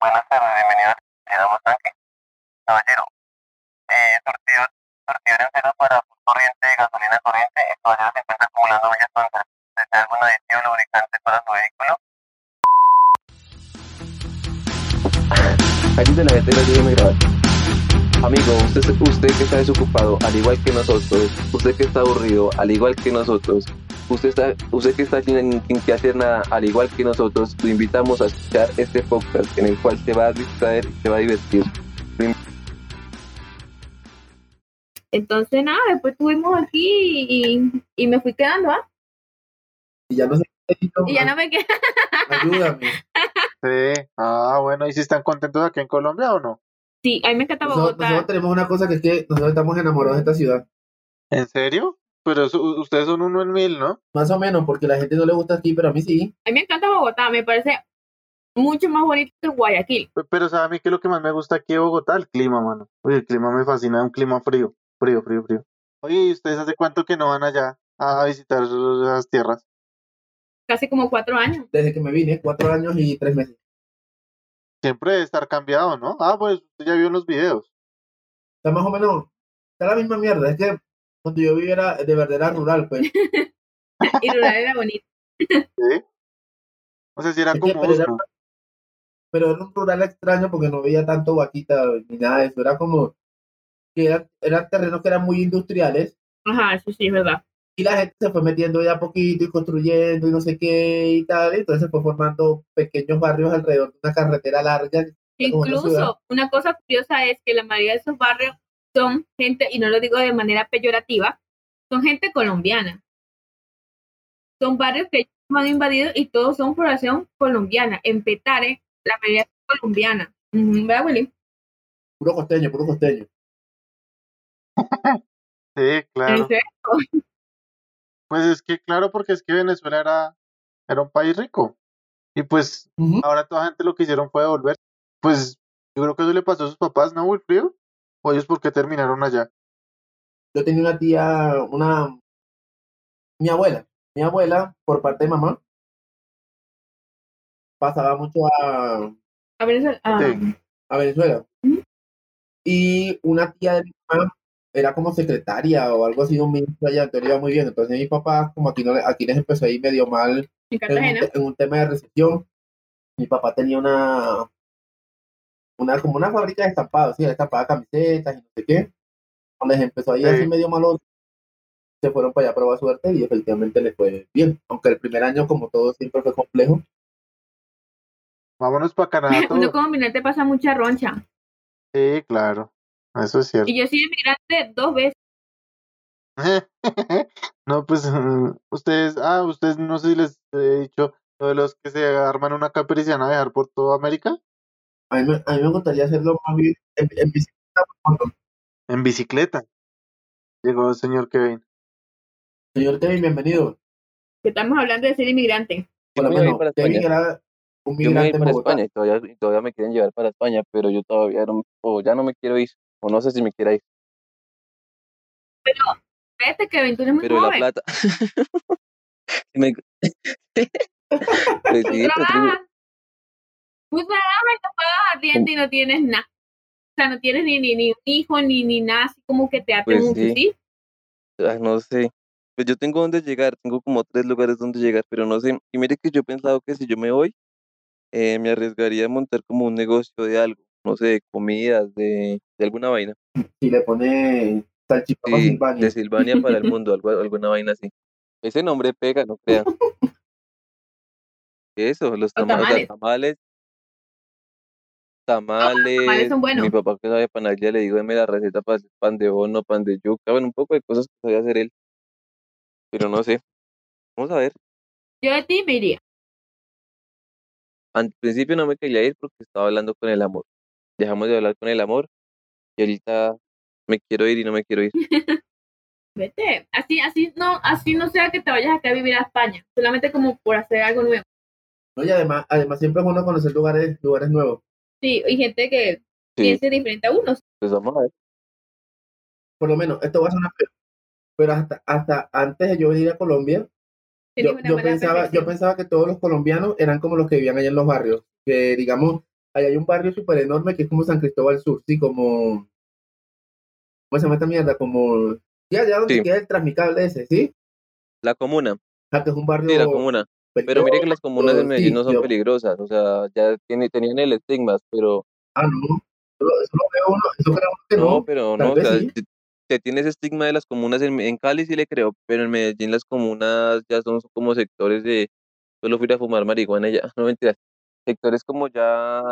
Buenas tardes, bienvenido a la Tanque. Caballero, eh, surtido, surtido en cero para corriente, gasolina corriente, el caballero se encuentra acumulando millas contra. ¿Desea algún aditivo lubricante para su vehículo? Aquí de la gente no tiene grabar. Amigo, usted, usted que está desocupado, al igual que nosotros, usted que está aburrido, al igual que nosotros, usted está, usted que está sin, sin que hacer nada, al igual que nosotros, lo invitamos a escuchar este podcast en el cual se va a distraer y se va a divertir. Entonces, nada, después estuvimos aquí y, y me fui quedando, ¿ah? Y ya no sé qué Y ya no me quedé. Ayúdame. Sí. Ah, bueno, ¿y si están contentos aquí en Colombia o no? Sí, a mí me encanta Nosotros, Bogotá. nosotros tenemos una cosa que es que nosotros estamos enamorados de esta ciudad. ¿En serio? Pero su- ustedes son uno en mil, ¿no? Más o menos, porque la gente no le gusta aquí, pero a mí sí. A mí me encanta Bogotá, me parece mucho más bonito que Guayaquil. Pe- Pero ¿sabe a mí qué es lo que más me gusta aquí de Bogotá? El clima, mano. Oye, el clima me fascina, un clima frío, frío, frío, frío. Oye, ¿y ustedes hace cuánto que no van allá a visitar las tierras? Casi como cuatro años. Desde que me vine, cuatro años y tres meses. Siempre debe estar cambiado, ¿no? Ah, pues usted ya vio en los videos. Está más o menos, está la misma mierda. Es que cuando yo vivía era, de verdad era rural, pues. Y rural era bonito. ¿Sí? O sea, si era Es que, como pero era-. Pero era un rural extraño porque no veía tanto vaquita ni nada de eso. Era como que era- eran terrenos que eran muy industriales Ajá, eso sí, es verdad. y la gente se fue metiendo ya a poquito y construyendo y no sé qué y tal. y entonces se fue formando pequeños barrios alrededor de una carretera larga. una. Incluso, una cosa curiosa es que la mayoría de esos barrios son gente, y no lo digo de manera peyorativa, son gente colombiana. Son barrios que han invadido y todos son población colombiana. En Petare, la mayoría es colombiana. ¿Verdad, Willy? Puro costeño, puro costeño. Sí, ¿En claro. serio? Pues es que, claro, porque es que Venezuela era, era un país rico. Y pues ahora toda gente lo que hicieron fue devolver. Pues yo creo que eso le pasó a sus papás, ¿no, Wilfrido? O ellos por qué terminaron allá. Yo tenía una tía, una. Mi abuela. Mi abuela, por parte de mamá, pasaba mucho a, A eso- ah, Sí. a Venezuela. Y una tía de mi mamá era como secretaria o algo así de un ministro allá, entonces iba muy bien. Entonces mis papás, como aquí, no, aquí les empezó a ir medio mal en en un, en un tema de recesión. Mi papá tenía una, una como una fábrica de estampados, sí, estampaba camisetas y no sé qué. Cuando les empezó a ir Sí. así medio malo, se fueron para allá a probar suerte y efectivamente les fue bien. Aunque el primer año, como todo, siempre fue complejo. Vámonos para Canadá Uno como migrante pasa mucha roncha. Sí, claro. Eso es cierto. Y yo soy inmigrante dos veces. no, pues ustedes, ah, ustedes no sé si les he dicho lo de los que se arman una capericiana a viajar por toda América A mí, me- a mí me gustaría hacerlo más bien en, en bicicleta. en bicicleta. Llegó el señor Kevin. Señor Kevin, bienvenido. Que estamos hablando de ser inmigrante. Para Kevin era un Yo me voy migrante en para. España y todavía, me quieren llevar para España, pero yo todavía no, o ya no me quiero ir, o no sé si me quiera ir, Vete, que tú eres muy pero la joven. plata. Me- Pues sí, pero trabajas. Tú trabajas y no pagas arriendo y no tienes nada. O sea, no tienes ni, ni, ni un hijo, ni, ni nada así como que te ate Pues mucho, sí. ¿sí? Ah, no sé. Pues yo tengo donde llegar, tengo como tres lugares donde llegar, pero no sé. Y mire que yo he pensado que si yo me voy, eh, me arriesgaría a montar como un negocio de algo, no sé, de comidas, de, de alguna vaina. Si le pone salchipapa Sí, Silvania. de Silvania para el mundo, algo, alguna vaina así. Ese nombre pega, no crean. Eso, los tamales, tamales. Tamales. Tamales. tamales son buenos. Mi papá que sabe panadería le digo, deme la receta para hacer pan de bono, pan de yuca, bueno, un poco de cosas que sabía hacer él. Pero no sé. Vamos a ver. Yo de ti me iría. Al principio no me quería ir porque estaba hablando con el amor. Dejamos de hablar con el amor y ahorita me quiero ir y no me quiero ir. Vete. Así, así no, así no sea que te vayas acá a vivir a España. Solamente como por hacer algo nuevo. ¿no? Y además, además siempre es bueno conocer lugares, lugares nuevos. Sí, y gente que Sí, piense diferente a uno. pues vamos a ver. Por lo menos, esto va a sonar feo, pero hasta, hasta antes de yo venir a Colombia, yo, pensaba, yo pensaba que todos los colombianos eran como los que vivían allá en los barrios, que digamos, Ahí hay un barrio súper enorme que es como San Cristóbal Sur, sí, como... ¿Cómo se llama esta mierda? Como... Ya, ya donde Sí. queda el transmicable ese, ¿sí? La comuna, Ah, que es un barrio... sí, la comuna. Pero mire que las comunas de Medellín no son peligrosas, o sea, ya tiene, tenían el estigma, pero Ah, no. Eso, lo- uno, eso creo uno que no, no. pero no, o sea, sí. tiene ese estigma de las comunas en, en Cali sí le creo, pero en Medellín las comunas ya son como sectores de, solo fui a fumar marihuana ya, no mentiras, sectores como ya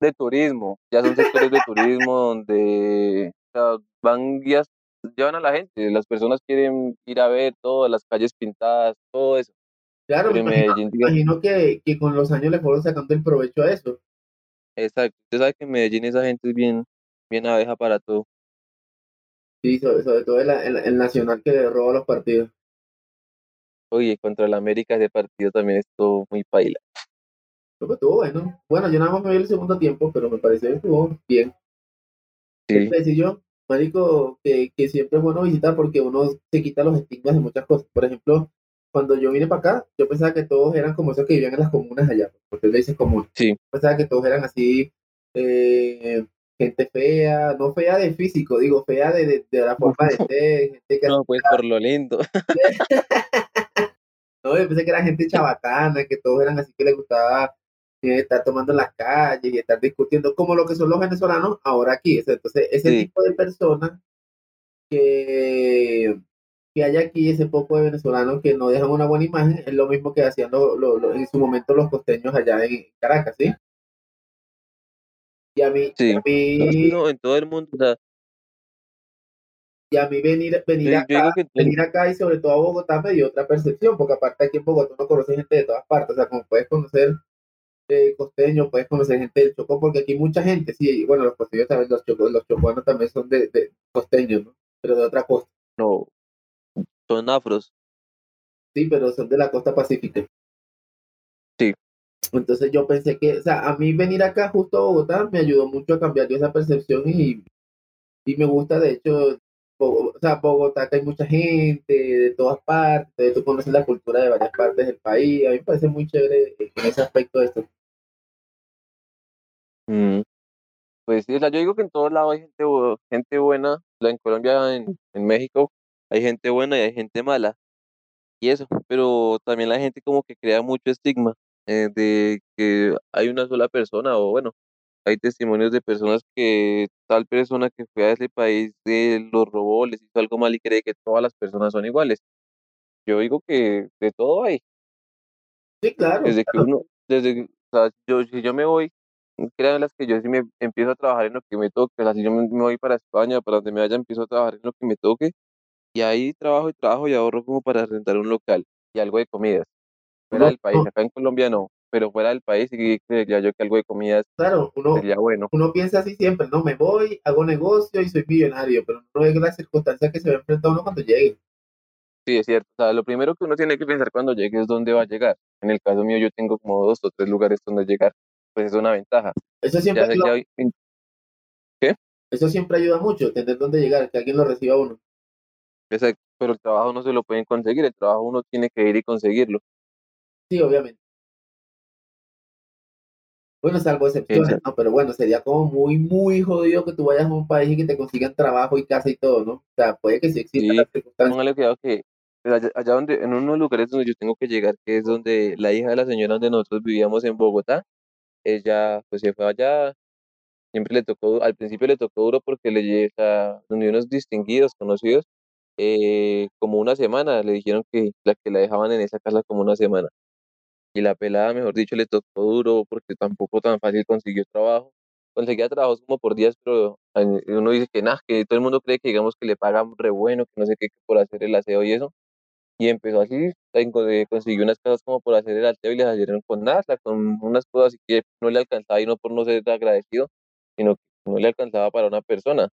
de turismo, ya son sectores de turismo donde o sea, van guías, llevan a la gente, las personas quieren ir a ver todas las calles pintadas, todo eso, Claro, me imagino, que, que con los años le fueron sacando el provecho a eso. exacto, usted sabe que en Medellín esa gente es bien, bien abeja para todo. Sí, sobre, sobre todo el, el- el nacional que le roba los partidos. Oye, contra el América ese partido también estuvo muy paila. Pero estuvo bueno. Bueno, yo nada más me vi el segundo tiempo, pero me pareció que estuvo bien. Sí, decía yo, marico, que, que siempre es bueno visitar porque uno se quita los estigmas de muchas cosas. Por ejemplo, cuando yo vine para acá, yo pensaba que todos eran como esos que vivían en las comunas allá, porque le dicen común. Sí. Yo pensaba que todos eran así, eh, gente fea, no fea de físico, digo, fea de, de, de la forma de ser, gente que no, pues por lo lindo. No, yo pensé que era gente chabacana, que todos eran así que les gustaba eh, estar tomando en las calles y estar discutiendo, como lo que son los venezolanos ahora aquí. Entonces, ese Sí. tipo de personas que, que hay aquí, ese poco de venezolanos que no dejan una buena imagen, es lo mismo que hacían lo- lo- lo- en su momento los costeños allá en Caracas, ¿sí? Y a mí, Sí. a mí, no, en todo el mundo, o sea, y a mí venir, venir yo, acá venir acá y sobre todo a Bogotá me dio otra percepción, porque aparte aquí en Bogotá uno conoce gente de todas partes, o sea, como puedes conocer eh, costeños, puedes conocer gente del Chocó, porque aquí mucha gente, sí, bueno, los costeños también, los, chocó, los chocuanos también son de, de costeños, ¿no? Pero de otra costa, no, son afros. sí, pero son de la costa pacífica. Sí. Entonces yo pensé que, o sea, a mí venir acá justo a Bogotá me ayudó mucho a cambiar yo esa percepción y, y me gusta, de hecho, o sea, Bogotá, que hay mucha gente de todas partes, tú conoces la cultura de varias partes del país, a mí me parece muy chévere en ese aspecto de esto. Mm, Pues sí, o sea, yo digo que en todos lados hay gente, gente buena, o sea, en Colombia, en, en México, hay gente buena y hay gente mala, y eso, pero también la gente como que crea mucho estigma eh, de que hay una sola persona, o bueno, hay testimonios de personas que tal persona que fue a ese país eh, los robó, les hizo algo mal y cree que todas las personas son iguales. Yo digo que de todo hay. Sí, claro, Desde que claro. uno, desde, que- o sea, yo, si yo me voy, créanme las que yo sí me empiezo a trabajar en lo que me toque, o sea, si yo me, me voy para España, para donde me vaya, empiezo a trabajar en lo que me toque, y ahí trabajo y trabajo y ahorro como para rentar un local y algo de comidas, fuera del país, acá en Colombia no, pero fuera del país sí creería yo que algo de comidas claro, uno, sería bueno. uno piensa así siempre, no, me voy, hago negocio y soy millonario, pero no es la circunstancia que se va a enfrentar uno cuando llegue. Sí, es cierto, o sea, lo primero que uno tiene que pensar cuando llegue es dónde va a llegar. En el caso mío yo tengo como dos o tres lugares donde llegar, pues es una ventaja. Eso siempre, que hay- eso siempre ayuda mucho, tener dónde llegar, que alguien lo reciba a uno. Exacto, pero el trabajo no se lo pueden conseguir, el trabajo uno tiene que ir y conseguirlo. Sí, obviamente. Bueno, salvo excepciones, Exacto. ¿no? Pero bueno, sería como muy, muy jodido que tú vayas a un país y que te consigan trabajo y casa y todo, ¿no? O sea, puede que sí exista Sí, la circunstancia. póngale cuidado que pues, allá, allá donde, en unos lugares donde yo tengo que llegar, que es donde la hija de la señora donde nosotros vivíamos en Bogotá, ella pues se fue allá, siempre le tocó, al principio le tocó duro porque le lle- o sea, donde unos distinguidos, conocidos, eh, como una semana, le dijeron que la que la dejaban en esa casa como una semana. Y la pelada, mejor dicho, le tocó duro porque tampoco tan fácil consiguió trabajo. Conseguía trabajos como por días, pero uno dice que nada, que todo el mundo cree que digamos que le pagan re bueno, que no sé qué, por hacer el aseo y eso. Y empezó así, eh, consiguió unas casas como por hacer el aseo y le salieron con nada, con unas cosas así que no le alcanzaba y no por no ser agradecido, sino que no le alcanzaba para una persona.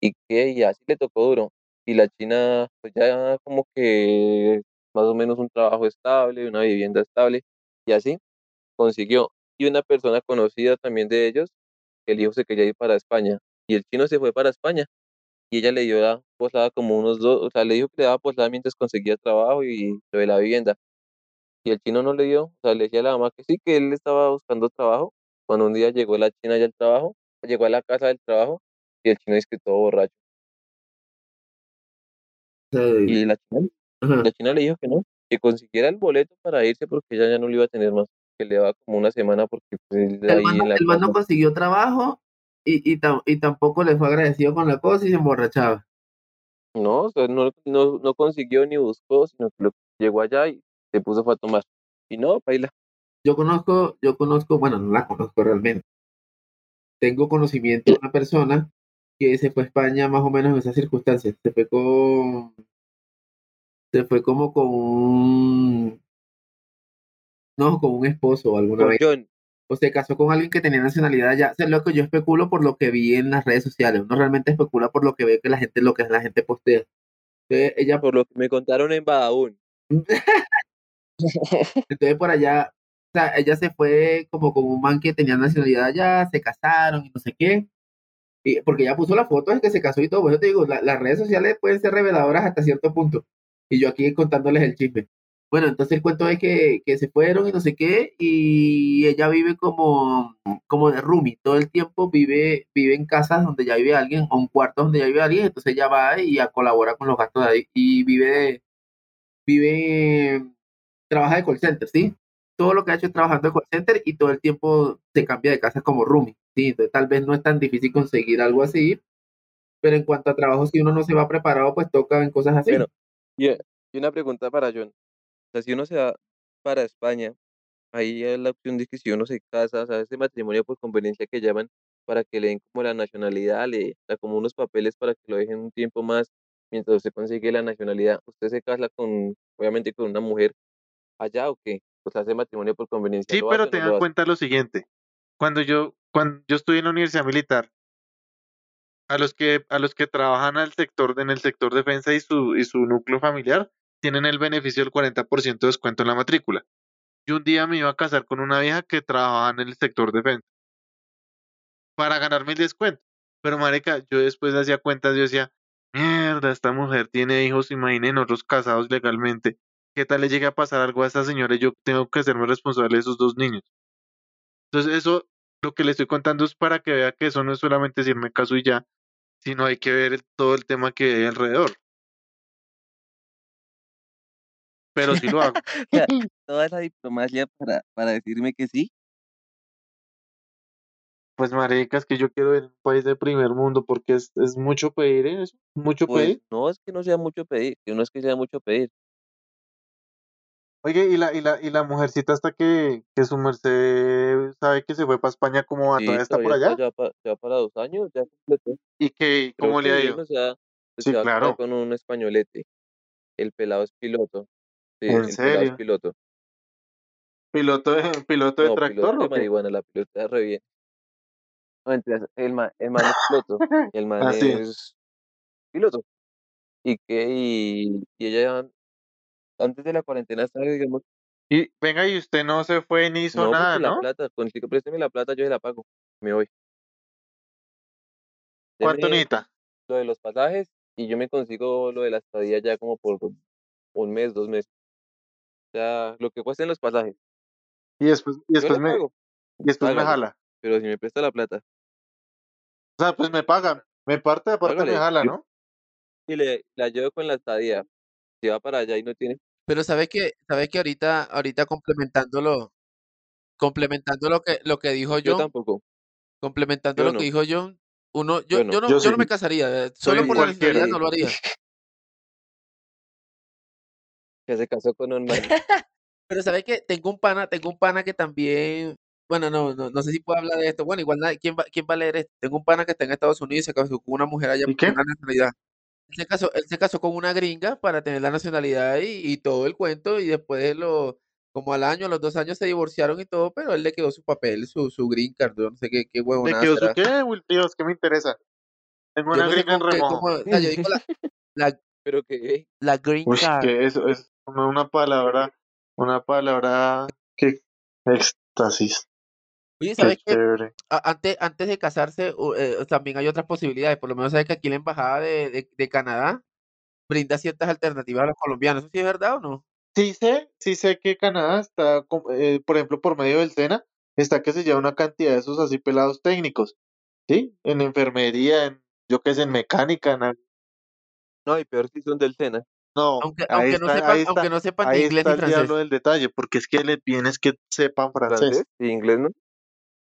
Y que y así le tocó duro. Y la China, pues ya como que más o menos un trabajo estable, una vivienda estable, y así consiguió. Y una persona conocida también de ellos, el hijo se quería ir para España, y el chino se fue para España, y ella le dio la posada como unos dos, o sea, le dijo que le daba posada mientras conseguía trabajo y lo de la vivienda. Y el chino no le dio, o sea, le decía a la mamá que sí, que él estaba buscando trabajo, cuando un día llegó la china ya al trabajo, llegó a la casa del trabajo y el chino es que todo borracho. Y la china, ajá. la china le dijo que no, que consiguiera el boleto para irse porque ella ya no lo iba a tener más, que le daba como una semana porque pues, El ahí man, no- en la el man no casa. consiguió trabajo y, y, tam- y tampoco le fue agradecido con la cosa y se emborrachaba. No, o sea, no, no, no consiguió ni buscó, sino que lo- llegó allá y se puso fue a tomar. Y no, baila. Yo conozco, yo conozco, bueno, no la conozco realmente. Tengo conocimiento de una persona que se fue a España más o menos en esas circunstancias. Se fue con, se fue como con un, no, con un esposo alguna Con vez. John, O se casó con alguien que tenía nacionalidad ya. O sea, lo que yo especulo por lo que vi en las redes sociales. Uno realmente especula por lo que ve que la gente, lo que la gente postea. Entonces, ella por lo que me contaron en Badabun. Entonces por allá, o sea, ella se fue como con un man que tenía nacionalidad allá, se casaron y no sé qué. Porque ella puso la foto de que se casó y todo. Bueno, te digo, la- las redes sociales pueden ser reveladoras hasta cierto punto. Y yo aquí contándoles el chisme. Bueno, entonces el cuento es que, que se fueron y no sé qué, y ella vive como, como de roomie. Todo el tiempo vive, vive en casas donde ya vive alguien, o un cuarto donde ya vive alguien, entonces ella va y ya colabora con los gastos de ahí. Y vive, vive, trabaja de call center, ¿sí? Todo lo que ha hecho es trabajando de call center y todo el tiempo se cambia de casa como roomie, ¿sí? Entonces tal vez no es tan difícil conseguir algo así, pero en cuanto a trabajo, si uno no se va preparado, pues toca en cosas así. Bueno, y, y una pregunta para John. O sea, si uno se va para España, ahí hay la opción de que si uno se casa, o sea, ese matrimonio por conveniencia que llaman, para que le den como la nacionalidad, le, sea, como unos papeles para que lo dejen un tiempo más mientras usted consigue la nacionalidad. ¿Usted se casa con, obviamente, con una mujer allá o qué? O sea, ese matrimonio por conveniencia. Sí, ¿lo pero hace lo en hace? cuenta lo siguiente. Cuando yo, cuando yo estuve en la universidad militar, a los que, a los que trabajan al sector, en el sector defensa y su, y su núcleo familiar, tienen el beneficio del 40% de descuento en la matrícula. Yo un día me iba a casar con una vieja que trabajaba en el sector defensa para ganarme el descuento. Pero marica, yo después hacía cuentas, yo decía, mierda, esta mujer tiene hijos, imaginen nosotros casados legalmente. ¿Qué tal le llegue a pasar algo a esta señora yo tengo que hacerme responsable de esos dos niños? Entonces eso, lo que le estoy contando es para que vea que eso no es solamente decirme caso y ya, sino hay que ver el- todo el tema que hay alrededor. Pero sí lo hago. Toda esa diplomacia para, para decirme que sí. Pues marica, es que yo quiero ir a un país de primer mundo porque es, es mucho pedir ¿eh? eso, mucho Pues pedir. no es que no sea mucho pedir, que no es que sea mucho pedir. Oye, y la, y la, y la mujercita hasta que, que su merced sabe que se fue para España, ¿cómo va? Sí, ¿Todavía está por allá? está ya, pa- ya para dos años, ya completó. ¿Y que, cómo le ha ido? o sea, Sí, se va a quedar claro. con un españolete. El pelado es piloto. Sí, ¿En el pelado es serio? piloto. ¿Piloto de, piloto de No, tractor piloto de marihuana, la pilota re bien. No, el man, el man es piloto. el man Ah, sí. es piloto. Y que, y, y ella antes de la cuarentena estaba, digamos, Y venga, y usted no se fue ni hizo no, nada, porque la ¿no? plata, contigo, présteme la plata, yo se la pago. Me voy. ¿Cuánto necesita? lo de los pasajes y yo me consigo lo de la estadía ya como por un mes, dos meses. Ya, lo que cuesten los pasajes. Y después, y después le me, pago, y después me jala. pero si me presta la plata, O sea, pues me pagan. Me parte, aparte me hágale. jala, ¿no? Y le la llevo con la estadía. Si va para allá y no tiene, Pero sabes que, sabes que ahorita, ahorita complementándolo, complementando lo que, lo que dijo yo John, tampoco. complementando Yo lo no. que dijo John, uno, yo, Yo no. yo no, Yo yo no me sí. casaría, eh, solo por la cualquiera. no lo haría. Que se casó con un man. Pero sabes que tengo un pana, tengo un pana que también, bueno, no, no, no sé si puedo hablar de esto. Bueno, igual nadie- ¿quién va, quién va a leer esto? Tengo un pana que está en Estados Unidos y se casó con una mujer allá ¿Y tener qué? la nacionalidad. Él se casó, él se casó con una gringa para tener la nacionalidad y, y todo el cuento, y después lo, como al año, a los dos años se divorciaron y todo, pero él le quedó su papel, su, su green card, yo no sé qué, qué ¿De huevonada qué o su qué, Will Dios? ¿Qué me interesa? Tengo Yo una no sé gringa en qué- remojo. o sea, yo digo la, la, Pero que, la green Uy, card. que eso es una palabra, una palabra que éxtasis. Antes, antes de casarse, eh, también hay otras posibilidades. Por lo menos sabes que aquí la embajada de, de- de Canadá brinda ciertas alternativas a los colombianos. ¿Eso sí es verdad o no? Sí sé, sí sé que Canadá está, eh, por ejemplo, por medio del SENA, está que se lleva una cantidad de esos así pelados técnicos, ¿sí? En enfermería, en, yo qué sé, en mecánica, en, No, y peor si son del Sena. no, Aunque, aunque, no está, sepan, ahí está, aunque no sepan ni inglés está ni francés. del detalle, porque es que le tienes que sepan francés, Francés y inglés, ¿no?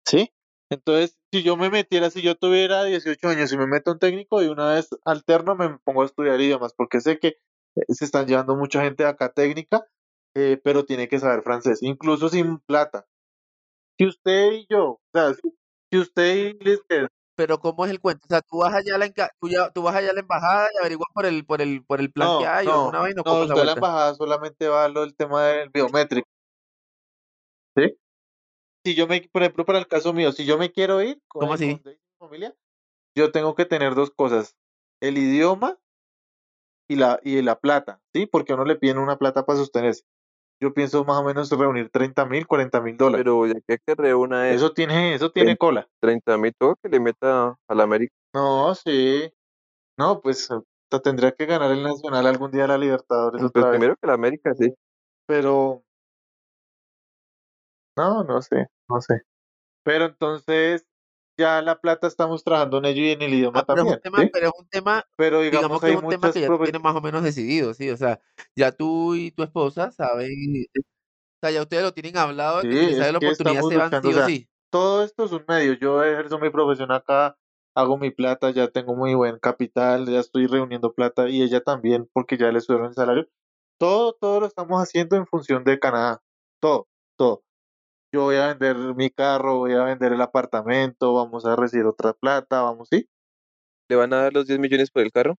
¿Sí? Entonces, si yo me metiera, si yo tuviera 18 años y me meto en técnico y una vez alterno me pongo a estudiar idiomas, porque sé que eh, se están llevando mucha gente acá técnica, eh, pero tiene que saber francés, incluso sin plata. Si usted y yo, o sea, si, usted y que- Pero ¿cómo es el cuento? O sea, tú vas allá a la, tú, ya- tú vas allá a la embajada y averiguas por el, por el, por el plan no, que hay o no, vaina, o no, ¿cómo es la usted a la embajada solamente va a lo del tema del biométrico, ¿sí? Si yo me, por ejemplo, para el caso mío, si yo me quiero ir con, ¿Cómo con familia, yo tengo que tener dos cosas, el idioma y la, y la plata, ¿sí? Porque a uno le piden una plata para sostenerse. Yo pienso más o menos reunir 30 mil, 40 mil dólares. Pero ya que que reúna es Eso tiene, eso tiene cola. 30 mil, todo que le meta a la América. No, sí. No, pues tendría que ganar el Nacional algún día la Libertadores Pues otra vez. primero que la América, sí. Pero, no, no sé, no sé. Pero entonces, ya la plata estamos trabajando en ello y en el idioma Ah, pero es un también, tema, ¿sí? pero es un tema, Pero digamos digamos, que hay es un tema que ya tú tienes más o menos decidido, ¿sí? O sea, ya tú y tu esposa saben, o sea, ya ustedes lo tienen hablado que Sí, es sale la que oportunidad se van sí o sea, sí. todo esto es un medio. Yo ejerzo mi profesión acá, hago mi plata, ya tengo muy buen capital, ya estoy reuniendo plata y ella también porque ya le subieron el salario. Todo, todo lo estamos haciendo en función de Canadá. Todo, todo. Yo voy a vender mi carro, voy a vender el apartamento, vamos a recibir otra plata, vamos, sí. ¿Le van a dar los 10 millones por el carro?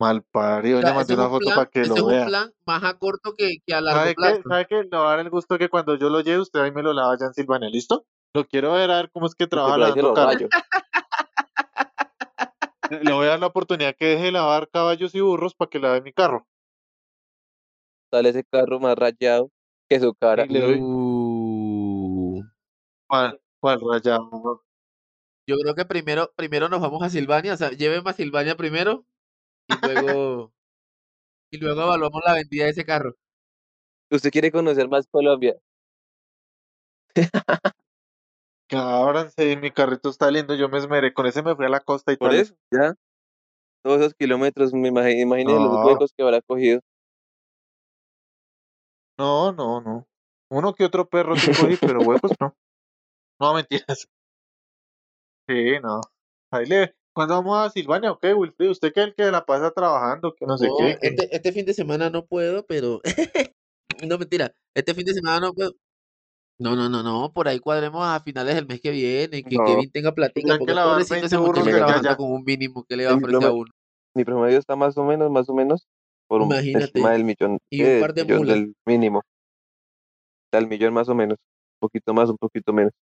Mal parido, O sea, le mandé una un foto plan, para que lo es un vea. plan más a corto que, que a largo ¿Sabe qué? plazo. ¿Sabe qué? Le va a dar el gusto que cuando yo lo lleve, usted ahí me lo lava allá en Silvania, ¿listo? Lo quiero ver a ver cómo es que trabaja lavando los carros. rayo. Le voy a dar la oportunidad que deje de lavar caballos y burros para que lave mi carro. Sale ese carro más rayado que su cara. Uh, cuál, cuál rayado. yo creo que primero, primero nos vamos a Silvania, o sea, lléveme a Silvania primero y luego, y luego evaluamos la vendida de ese carro. ¿Usted quiere conocer más Colombia? Cabranse, mi carrito está lindo, yo me esmeré, con ese me fui a la costa y Por tal. eso, ya. Todos esos kilómetros, me imagino, imagínese los No. huecos que habrá cogido. No, no, no. Uno que otro perro sí cogí, pero huecos no. No, mentiras. Sí, no. Ahí le... ¿Cuándo vamos a Silvania o qué, Wilfrido? ¿Usted que es el que la pasa trabajando? Que no sé qué. que- este, este fin de semana no puedo, pero no mentira, este fin de semana no puedo. No, no, no, no, por ahí cuadremos a finales del mes que viene, que No. Kevin tenga platica, que porque lavar pobrecito 20 ese burros muchacho de acá trabajando allá. con un mínimo que le va a ofrecer a uno. Mi promedio está más o menos, más o menos, por un, Imagínate. encima del millón, Y un eh, par de millón mulas. del mínimo. Del millón más o menos. Un poquito más, un poquito menos.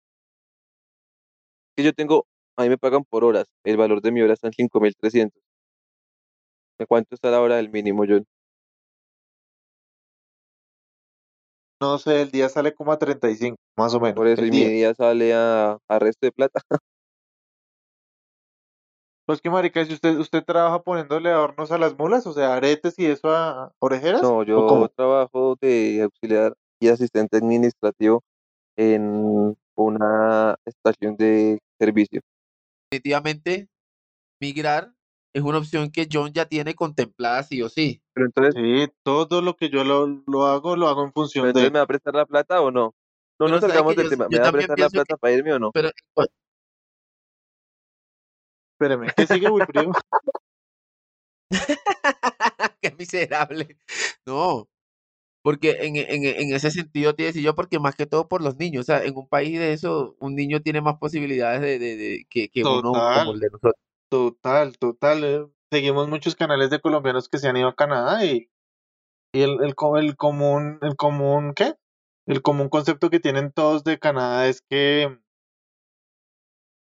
Que yo tengo, a mí me pagan por horas. El valor de mi hora está en 5.300. ¿De cuánto está la hora del mínimo, John? No sé, el día sale como a 35, más o menos. Por eso, el y mi día. día sale a, a resto de plata. Pues que marica, si usted, usted trabaja poniéndole adornos a las mulas, o sea, aretes y eso a orejeras, No, ¿o yo trabajo de auxiliar y asistente administrativo en una estación de servicio. Definitivamente, migrar es una opción que John ya tiene contemplada sí o sí. Pero entonces, Sí, todo lo que yo lo, lo hago, lo hago en función entonces de... ¿me va a prestar la plata o no? No Pero nos salgamos del yo, tema. yo ¿Me va a prestar la que, plata para irme o no? pero Espéreme, ¿qué sigue, Wilfrido? qué miserable. No, porque en, en, en ese sentido te decía yo, porque más que todo por los niños, o sea, en un país de eso, un niño tiene más posibilidades de, de, de- que, que uno como el Total, de nosotros. total, total. eh, Seguimos muchos canales de colombianos que se han ido a Canadá y, y el, el, co- el común, el común, ¿qué? El común concepto que tienen todos de Canadá es que,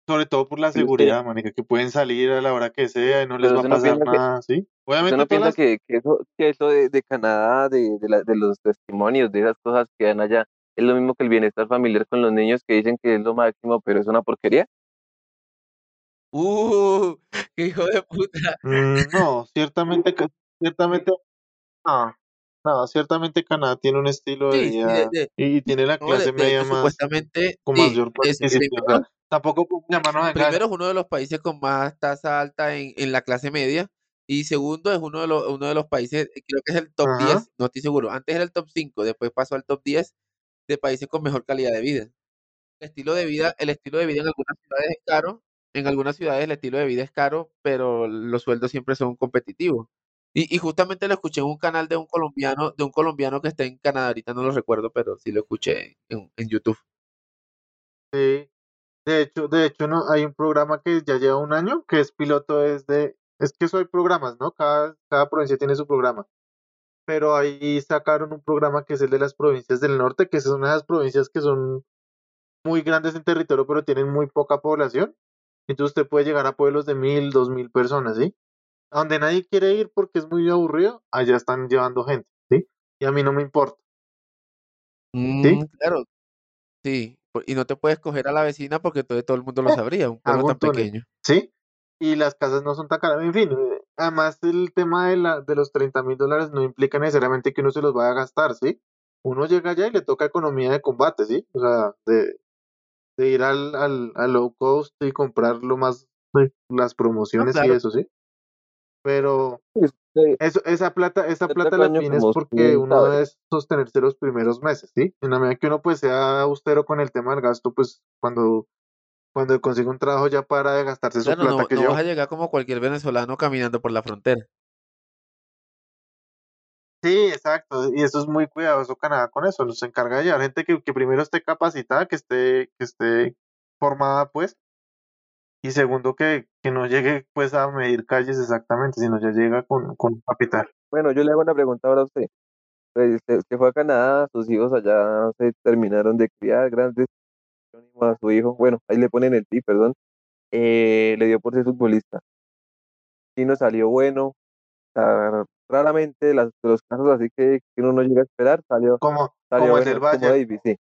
sobre todo por la usted, seguridad, manica, que pueden salir a la hora que sea y no les va a no pasar piensa que, nada, ¿sí? Obviamente no piensa las... que, que eso, que eso de, de Canadá, de, de, la- de los testimonios, de esas cosas que dan allá, es lo mismo que el bienestar familiar con los niños que dicen que es lo máximo, pero es una porquería. ¡Uh! ¡Qué hijo de puta! Mm, no, ciertamente, ciertamente, no. No, ciertamente Canadá tiene un estilo de Sí, sí, de- vida y tiene la clase media más supuestamente, con mayor es- tampoco llamarnos primero es uno de los países con más tasa alta en, en la clase media y segundo es uno de los, uno de los países, eh, creo que es el top Ajá. 10, no estoy seguro, antes era el top 5, después pasó al top 10 de países con mejor calidad de vida. El estilo de vida, el estilo de vida en algunas ciudades es caro, en algunas ciudades el estilo de vida es caro, pero los sueldos siempre son competitivos. Y, y justamente lo escuché en un canal de un colombiano, de un colombiano que está en Canadá, ahorita no lo recuerdo, pero sí lo escuché en, en YouTube. Sí. De hecho, de hecho, no, hay un programa que ya lleva un año, que es piloto desde, es que eso hay programas, ¿no? Cada, cada provincia tiene su programa. Pero ahí sacaron un programa que es el de las provincias del norte, que son unas provincias que son muy grandes en territorio, pero tienen muy poca población. Entonces usted puede llegar a pueblos de mil, dos mil personas, ¿sí? A donde nadie quiere ir porque es muy aburrido, allá están llevando gente, ¿sí? Y a mí no me importa. Mm, claro, sí. Y no te puedes coger a la vecina porque todo, todo el mundo lo sabría, un pueblo tan pequeño. ¿sí? Y las casas no son tan caras. En fin, eh, además el tema de, la, de los 30 mil dólares no implica necesariamente que uno se los vaya a gastar, ¿sí? Uno llega allá y le toca economía de combate, ¿sí? O sea, de, de ir al, al, al low cost y comprar lo más, eh, las promociones y claro. eso, ¿sí? Pero eso, esa plata, esa Este plata la tienes porque uno debe sostenerse los primeros meses, ¿sí? En la medida que uno pues sea austero con el tema del gasto, pues cuando, cuando consigue un trabajo ya para de gastarse su plata no, que no lleva. vas a llegar como cualquier venezolano caminando por la frontera. Sí, exacto, y eso es muy cuidadoso Canadá con eso, nos encarga de llevar gente que, que primero esté capacitada, que esté, que esté formada, pues, y segundo que, que no llegue pues a medir calles exactamente, sino ya llega con, con capital. Bueno, yo le hago una pregunta ahora a usted. Pues, Usted, usted fue a Canadá, sus hijos allá se terminaron de criar, grandes, a su hijo, bueno, ahí le ponen el ti, perdón, eh, le dio por ser futbolista. Y no salió bueno, o sea, raramente de, las, los casos así que, que uno no llega a esperar, salió, Como, salió como el bueno, del como Valle, Davis, sí.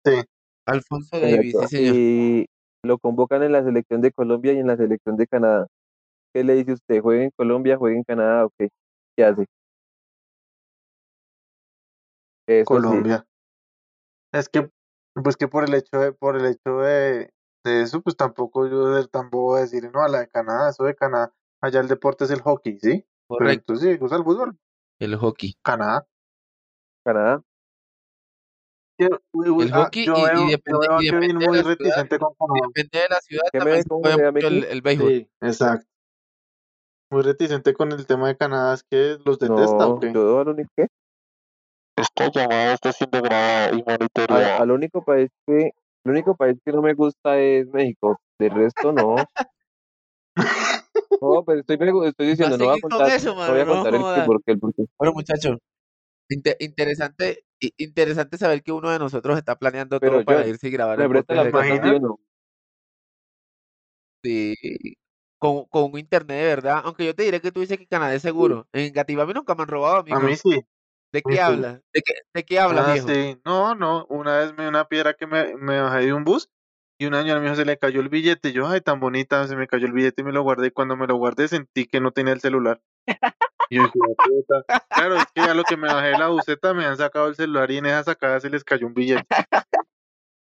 Alfonso Davis, sí, señor. Y lo convocan en la selección de Colombia y en la selección de Canadá. ¿Qué le dice usted? ¿Juega en Colombia, juega en Canadá o qué? ¿Qué hace? Eso sí. Colombia. Es que, pues que por el hecho de, por el hecho de, de eso, pues tampoco yo tampoco voy a decir, no, a la de Canadá, eso de Canadá, allá el deporte es el hockey, ¿sí? Pero Correcto, entonces sí, gusta el fútbol, el hockey. Canadá. Canadá. El ah, hockey y, depende, de ciudad, reticente con Canadá. depende de la ciudad, ¿Qué me también ve se cómo juega me ve a mucho el, béisbol. Sí, exacto. Muy reticente con el tema de Canadá, es que los detesta o No, qué? yo al único, ¿qué? Esta llamada está siendo grabada y Al, monitoreada. al único país que, el único país que no me gusta es México. Del resto no. No, pero estoy, estoy diciendo, no voy a contar, eso, no voy a no contar el qué, jodas. porque el porque. Bueno, muchachos, inte- interesante, interesante saber que uno de nosotros está planeando Pero todo para irse y grabar ¿me el presta podcast la de plata, sí no? Con, con un internet de verdad. Aunque yo te diré que tú dices que Canadá es seguro. En Gativami nunca me han robado, A mí amigo. sí, ¿De a mí qué sí. hablas? ¿De qué, de qué hablas, Ah, viejo? sí. No, no, una vez me una piedra que me, me bajé de un bus y un año a mi hijo se le cayó el billete. Y yo, ay, tan bonita, se me cayó el billete y me lo guardé. Y cuando me lo guardé sentí que no tenía el celular. Y yo "Ah, puta". claro, es que a lo que me bajé de la buseta me han sacado el celular y en esa sacada se les cayó un billete.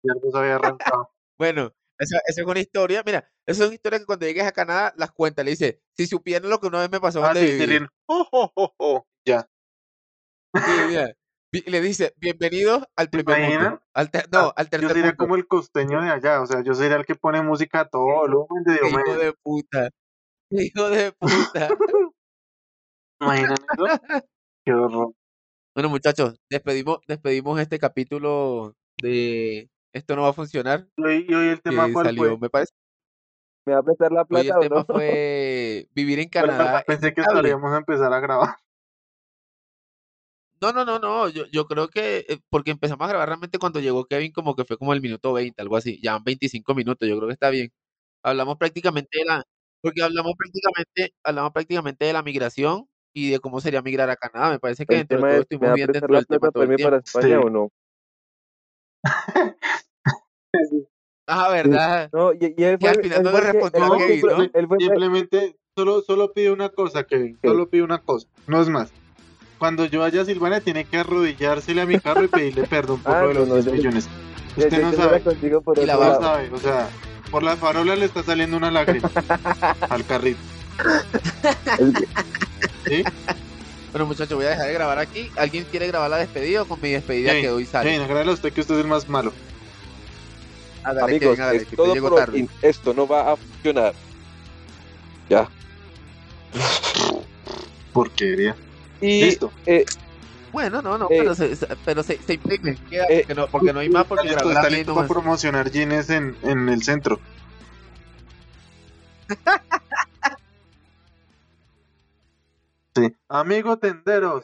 Y algo se había arrancado. Bueno, esa, esa es una historia. Mira, esa es una historia que cuando llegues a Canadá las cuenta. Le dice, si supieran lo que una vez me pasó Ah, sí. Oh, oh, oh, oh. Ya. Sí, le dice, bienvenidos al ¿Se primer mundo. Al no, al Yo tercer sería mundo. como el costeño de allá, o sea, yo sería el que pone música a todo volumen de Qué hijo de puta. Hijo de puta. ¿Imaginan eso? Qué horror. Bueno, muchachos, despedimos, despedimos este capítulo de Esto no va a funcionar, Y hoy, y hoy el tema que cuál salió, fue? me parece. ¿Me va a prestar la Hoy el plata o tema no? fue vivir en Canadá. ¿Es pensé que estaríamos a empezar a grabar. No, no, no, no. Yo, yo creo que eh, porque empezamos a grabar realmente cuando llegó Kevin, como que fue como el minuto 20, algo así. Ya van 25 minutos, yo creo que está bien. Hablamos prácticamente de la, porque hablamos prácticamente, hablamos prácticamente de la migración y de cómo sería migrar a Canadá. Me parece que El dentro de todo es, ¿me estuvimos bien dentro del tema todo el irme para tiempo. España Sí. o no? Ah, ¿verdad? No, y, y él fue, al final él no le el que, respondió a Kevin, ¿no? él fue el- Simplemente, solo, solo pide una cosa, Kevin. ¿Qué? Solo pide una cosa. No es más. cuando yo vaya a Silvania tiene que arrodillársele a mi carro y pedirle perdón por Ah, lo de los no, no, 10 yo- millones. Ya- Usted ya no sabe, por Y la no sabe, o sea, por la farola le está saliendo una lágrima al carrito. ¿Sí? Bueno, muchachos, voy a dejar de grabar aquí. ¿Alguien quiere grabar la despedida o con mi despedida que hoy sale? A usted que usted es el más malo. Hágale, Amigos, hágale, es que todo llego por tarde. Esto no va a funcionar. Ya. Porquería. Y Listo. eh, Bueno, no, no, Eh, pero se, pero se, se imprime. Queda, eh, porque, no, porque no hay más, porque grabé está listo para promocionar jeans en, en el centro. Amigo tenderos,